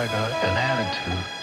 like a, an attitude.